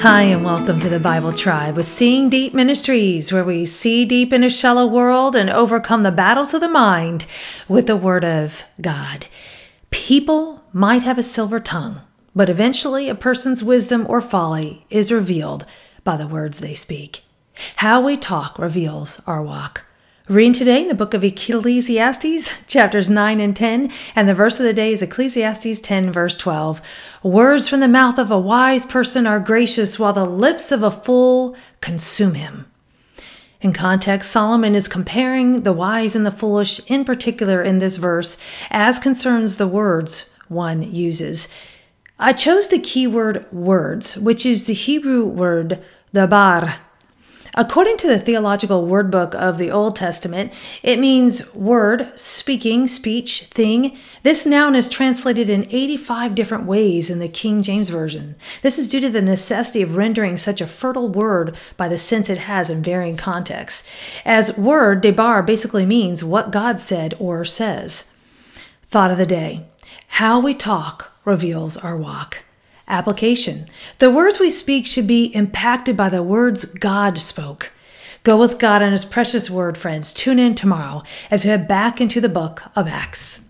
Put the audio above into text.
Hi, and welcome to the Bible Tribe with Seeing Deep Ministries, where we see deep in a shallow world and overcome the battles of the mind with the Word of God. People might have a silver tongue, but eventually a person's wisdom or folly is revealed by the words they speak. How we talk reveals our walk. Reading today in the book of Ecclesiastes, chapters 9 and 10, and the verse of the day is Ecclesiastes 10, verse 12. Words from the mouth of a wise person are gracious, while the lips of a fool consume him. In context, Solomon is comparing the wise and the foolish, in particular in this verse, as concerns the words one uses. I chose the keyword words, which is the Hebrew word dabar According to the Theological Word Book of the Old Testament, it means word, speaking, speech, thing. This noun is translated in 85 different ways in the King James Version. This is due to the necessity of rendering such a fertile word by the sense it has in varying contexts. As word, debar basically means what God said or says. Thought of the day How we talk reveals our walk. Application The words we speak should be impacted by the words God spoke. Go with God and His precious word, friends. Tune in tomorrow as we head back into the book of Acts.